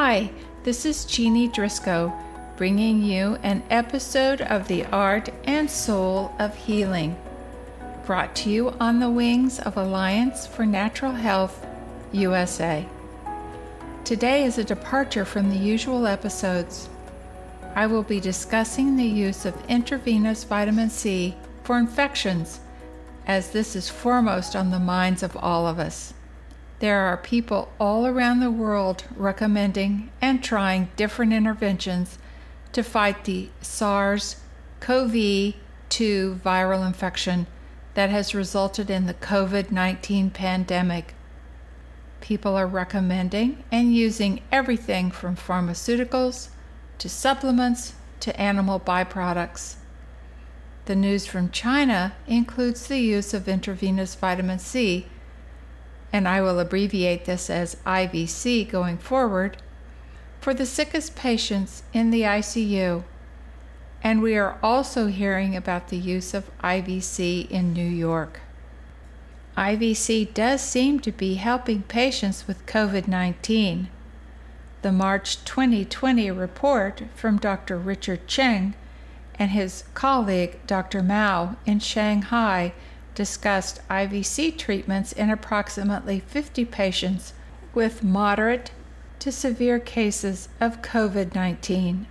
Hi, this is Jeannie Drisko bringing you an episode of The Art and Soul of Healing, brought to you on the wings of Alliance for Natural Health USA. Today is a departure from the usual episodes. I will be discussing the use of intravenous vitamin C for infections, as this is foremost on the minds of all of us. There are people all around the world recommending and trying different interventions to fight the SARS CoV 2 viral infection that has resulted in the COVID 19 pandemic. People are recommending and using everything from pharmaceuticals to supplements to animal byproducts. The news from China includes the use of intravenous vitamin C and I will abbreviate this as IVC going forward, for the sickest patients in the ICU. And we are also hearing about the use of IVC in New York. IVC does seem to be helping patients with COVID 19. The March 2020 report from Dr. Richard Cheng and his colleague Dr. Mao in Shanghai discussed IVC treatments in approximately 50 patients with moderate to severe cases of COVID 19.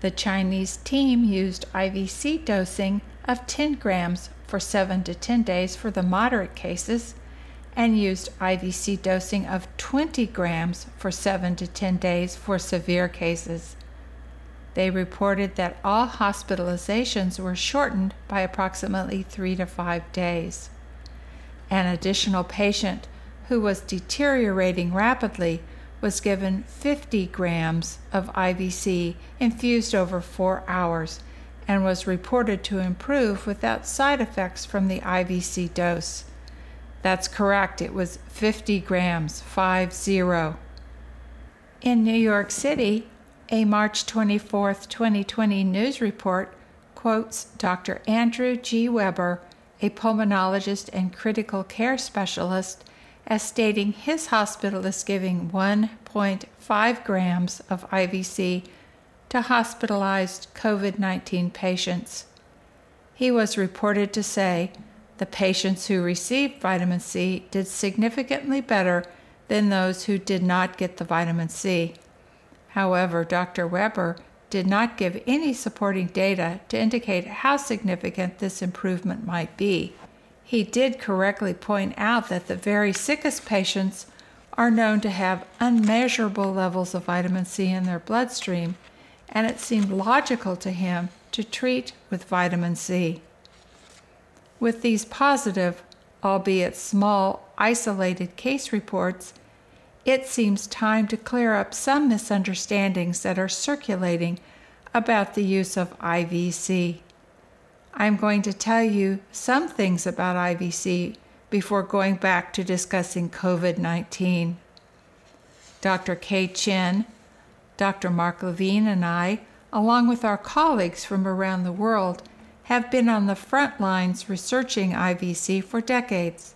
The Chinese team used IVC dosing of 10 grams for 7 to 10 days for the moderate cases and used IVC dosing of 20 grams for 7 to 10 days for severe cases. They reported that all hospitalizations were shortened by approximately three to five days. An additional patient who was deteriorating rapidly was given 50 grams of IVC infused over four hours and was reported to improve without side effects from the IVC dose. That's correct, it was 50 grams, 5 0. In New York City, a March 24, 2020 news report quotes Dr. Andrew G. Weber, a pulmonologist and critical care specialist, as stating his hospital is giving 1.5 grams of IVC to hospitalized COVID 19 patients. He was reported to say the patients who received vitamin C did significantly better than those who did not get the vitamin C. However, Dr. Weber did not give any supporting data to indicate how significant this improvement might be. He did correctly point out that the very sickest patients are known to have unmeasurable levels of vitamin C in their bloodstream, and it seemed logical to him to treat with vitamin C. With these positive, albeit small, isolated case reports, it seems time to clear up some misunderstandings that are circulating about the use of IVC. I'm going to tell you some things about IVC before going back to discussing COVID 19. Dr. Kay Chen, Dr. Mark Levine, and I, along with our colleagues from around the world, have been on the front lines researching IVC for decades.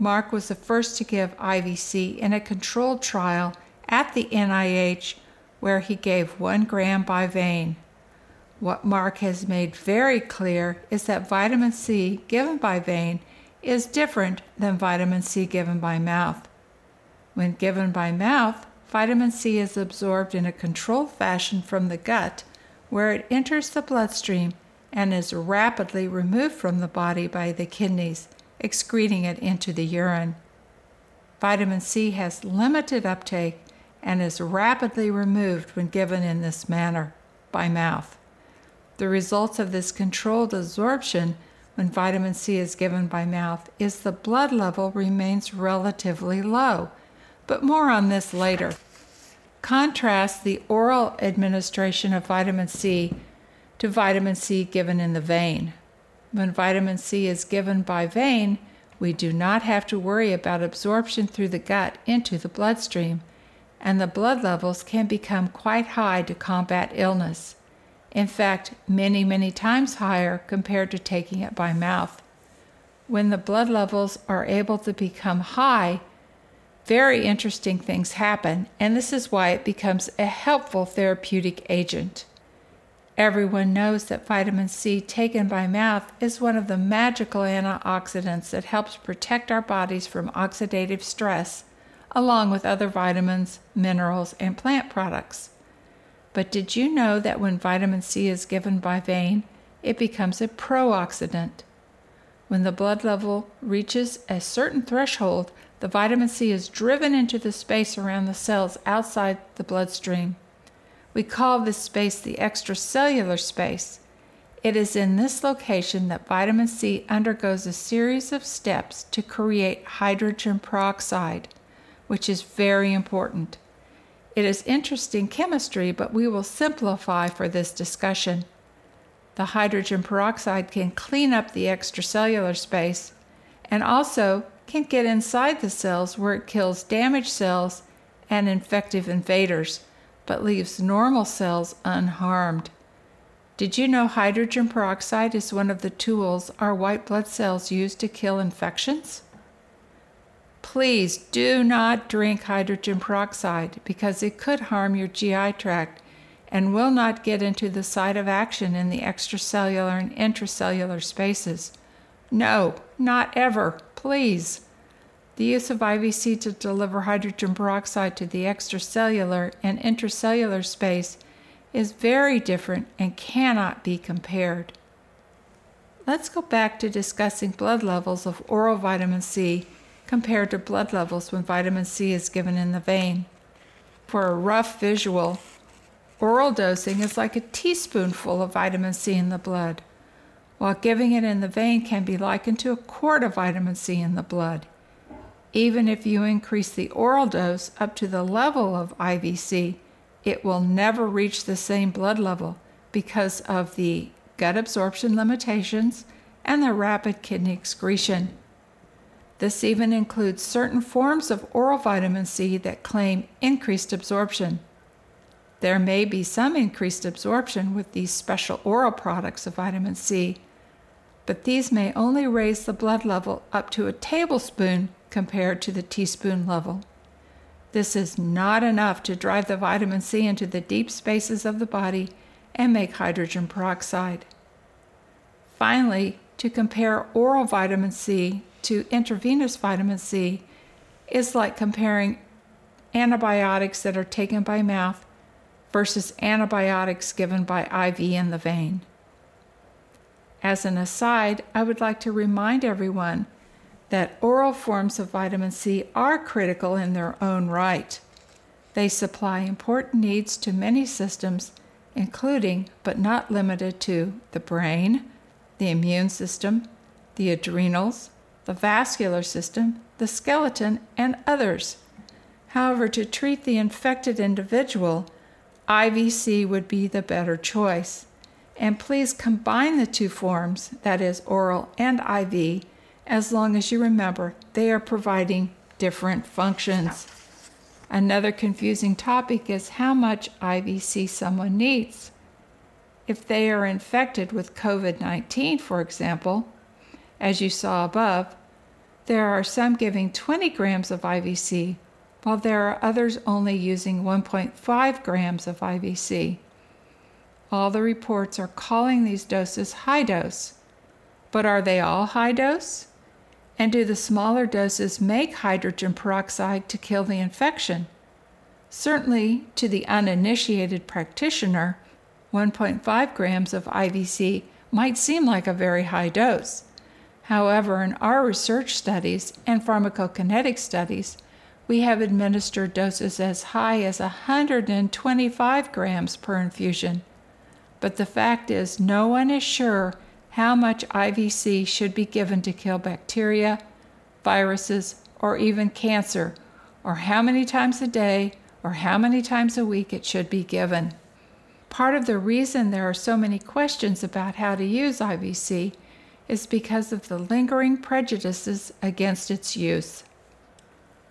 Mark was the first to give IVC in a controlled trial at the NIH where he gave one gram by vein. What Mark has made very clear is that vitamin C given by vein is different than vitamin C given by mouth. When given by mouth, vitamin C is absorbed in a controlled fashion from the gut, where it enters the bloodstream and is rapidly removed from the body by the kidneys excreting it into the urine. Vitamin C has limited uptake and is rapidly removed when given in this manner, by mouth. The results of this controlled absorption when vitamin C is given by mouth is the blood level remains relatively low, but more on this later. Contrast the oral administration of vitamin C to vitamin C given in the vein. When vitamin C is given by vein, we do not have to worry about absorption through the gut into the bloodstream, and the blood levels can become quite high to combat illness. In fact, many, many times higher compared to taking it by mouth. When the blood levels are able to become high, very interesting things happen, and this is why it becomes a helpful therapeutic agent. Everyone knows that vitamin C taken by mouth is one of the magical antioxidants that helps protect our bodies from oxidative stress, along with other vitamins, minerals, and plant products. But did you know that when vitamin C is given by vein, it becomes a pro-oxidant? When the blood level reaches a certain threshold, the vitamin C is driven into the space around the cells outside the bloodstream. We call this space the extracellular space. It is in this location that vitamin C undergoes a series of steps to create hydrogen peroxide, which is very important. It is interesting chemistry, but we will simplify for this discussion. The hydrogen peroxide can clean up the extracellular space and also can get inside the cells where it kills damaged cells and infective invaders, but leaves normal cells unharmed. Did you know hydrogen peroxide is one of the tools our white blood cells use to kill infections? Please do not drink hydrogen peroxide because it could harm your GI tract and will not get into the site of action in the extracellular and intracellular spaces. No, not ever, please. The use of IVC to deliver hydrogen peroxide to the extracellular and intracellular space is very different and cannot be compared. Let's go back to discussing blood levels of oral vitamin C compared to blood levels when vitamin C is given in the vein. For a rough visual, oral dosing is like a teaspoonful of vitamin C in the blood while giving it in the vein can be likened to a quart of vitamin C in the blood. Even if you increase the oral dose up to the level of IVC, it will never reach the same blood level because of the gut absorption limitations and the rapid kidney excretion. This even includes certain forms of oral vitamin C that claim increased absorption. There may be some increased absorption with these special oral products of vitamin C, but these may only raise the blood level up to a tablespoon compared to the teaspoon level. This is not enough to drive the vitamin C into the deep spaces of the body and make hydrogen peroxide. Finally, to compare oral vitamin C to intravenous vitamin C is like comparing antibiotics that are taken by mouth versus antibiotics given by IV in the vein. As an aside, I would like to remind everyone that oral forms of vitamin C are critical in their own right. They supply important needs to many systems, including, but not limited to, the brain, the immune system, the adrenals, the vascular system, the skeleton, and others. However, to treat the infected individual, IVC would be the better choice. And please combine the two forms, that is, oral and IV, as long as you remember they are providing different functions. Another confusing topic is how much IVC someone needs. If they are infected with COVID 19, for example, as you saw above, there are some giving 20 grams of IVC, while there are others only using 1.5 grams of IVC. All the reports are calling these doses high dose. But are they all high dose? And do the smaller doses make hydrogen peroxide to kill the infection? Certainly, to the uninitiated practitioner, 1.5 grams of IVC might seem like a very high dose. However, in our research studies and pharmacokinetic studies, we have administered doses as high as 125 grams per infusion but the fact is, no one is sure how much IVC should be given to kill bacteria, viruses, or even cancer, or how many times a day or how many times a week it should be given. Part of the reason there are so many questions about how to use IVC is because of the lingering prejudices against its use.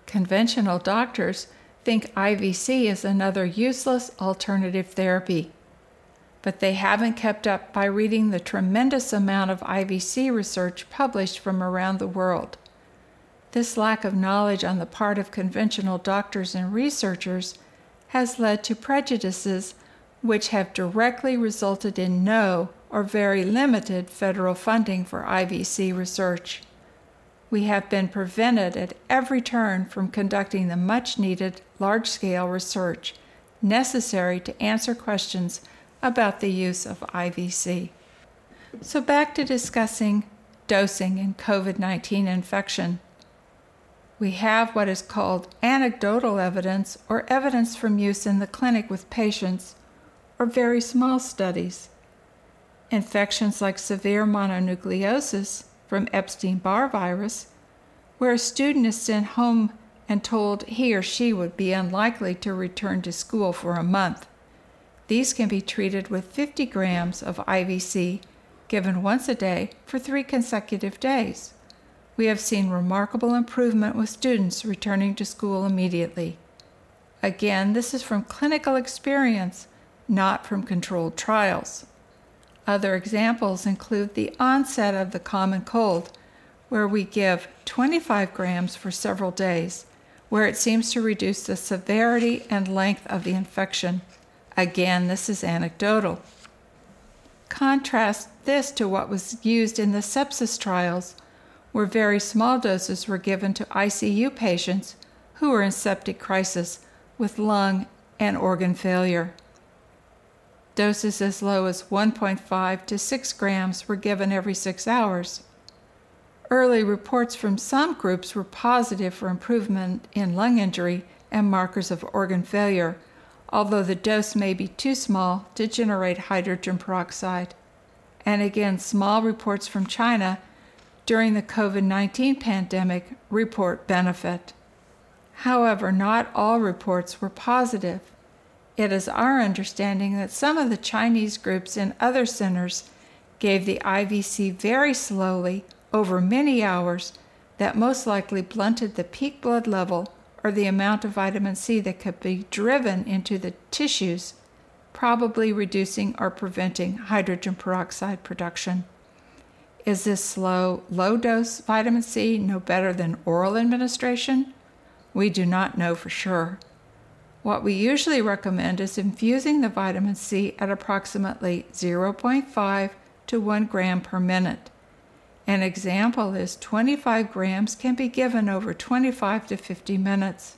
Conventional doctors think IVC is another useless alternative therapy but they haven't kept up by reading the tremendous amount of IVC research published from around the world. This lack of knowledge on the part of conventional doctors and researchers has led to prejudices which have directly resulted in no or very limited federal funding for IVC research. We have been prevented at every turn from conducting the much needed large scale research necessary to answer questions about the use of IVC. So, back to discussing dosing in COVID 19 infection. We have what is called anecdotal evidence or evidence from use in the clinic with patients, or very small studies. Infections like severe mononucleosis from Epstein Barr virus, where a student is sent home and told he or she would be unlikely to return to school for a month. These can be treated with 50 grams of IVC given once a day for three consecutive days. We have seen remarkable improvement with students returning to school immediately. Again, this is from clinical experience, not from controlled trials. Other examples include the onset of the common cold, where we give 25 grams for several days, where it seems to reduce the severity and length of the infection. Again, this is anecdotal. Contrast this to what was used in the sepsis trials, where very small doses were given to ICU patients who were in septic crisis with lung and organ failure. Doses as low as 1.5 to 6 grams were given every six hours. Early reports from some groups were positive for improvement in lung injury and markers of organ failure, although the dose may be too small to generate hydrogen peroxide. And again, small reports from China during the COVID 19 pandemic report benefit. However, not all reports were positive. It is our understanding that some of the Chinese groups in other centers gave the IVC very slowly over many hours that most likely blunted the peak blood level or the amount of vitamin C that could be driven into the tissues, probably reducing or preventing hydrogen peroxide production. Is this slow, low dose vitamin C no better than oral administration? We do not know for sure. What we usually recommend is infusing the vitamin C at approximately 0.5 to 1 gram per minute. An example is 25 grams can be given over 25 to 50 minutes.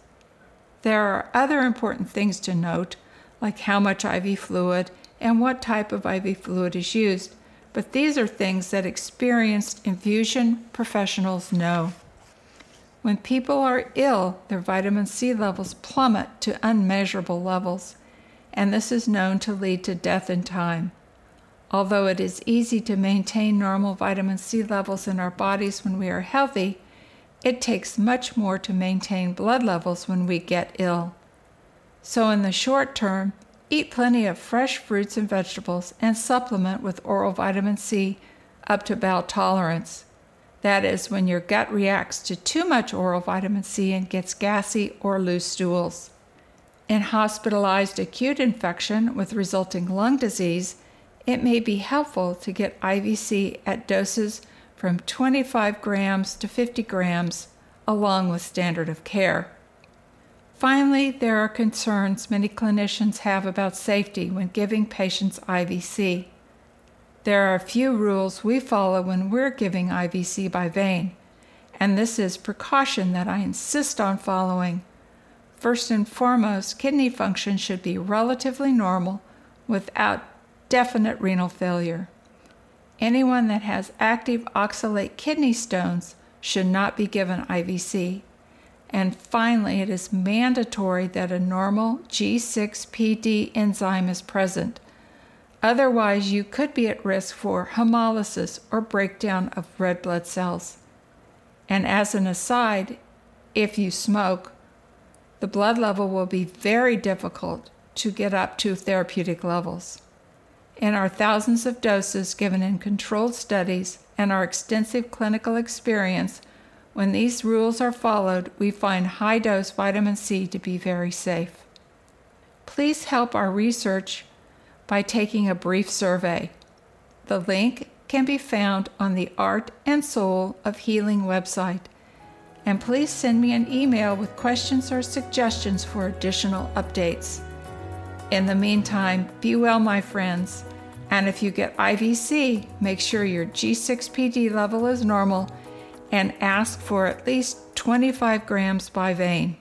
There are other important things to note, like how much IV fluid and what type of IV fluid is used, but these are things that experienced infusion professionals know. When people are ill, their vitamin C levels plummet to unmeasurable levels, and this is known to lead to death in time. Although it is easy to maintain normal vitamin C levels in our bodies when we are healthy, it takes much more to maintain blood levels when we get ill. So, in the short term, eat plenty of fresh fruits and vegetables and supplement with oral vitamin C up to bowel tolerance. That is, when your gut reacts to too much oral vitamin C and gets gassy or loose stools. In hospitalized acute infection with resulting lung disease, it may be helpful to get IVC at doses from 25 grams to 50 grams, along with standard of care. Finally, there are concerns many clinicians have about safety when giving patients IVC. There are a few rules we follow when we're giving IVC by vein, and this is precaution that I insist on following. First and foremost, kidney function should be relatively normal without definite renal failure. Anyone that has active oxalate kidney stones should not be given IVC. And finally, it is mandatory that a normal G6PD enzyme is present. Otherwise, you could be at risk for hemolysis or breakdown of red blood cells. And as an aside, if you smoke, the blood level will be very difficult to get up to therapeutic levels. In our thousands of doses given in controlled studies and our extensive clinical experience, when these rules are followed, we find high dose vitamin C to be very safe. Please help our research by taking a brief survey. The link can be found on the Art and Soul of Healing website. and please send me an email with questions or suggestions for additional updates. In the meantime, be well, my friends, and if you get IVC, make sure your G6PD level is normal and ask for at least 25 grams by vein.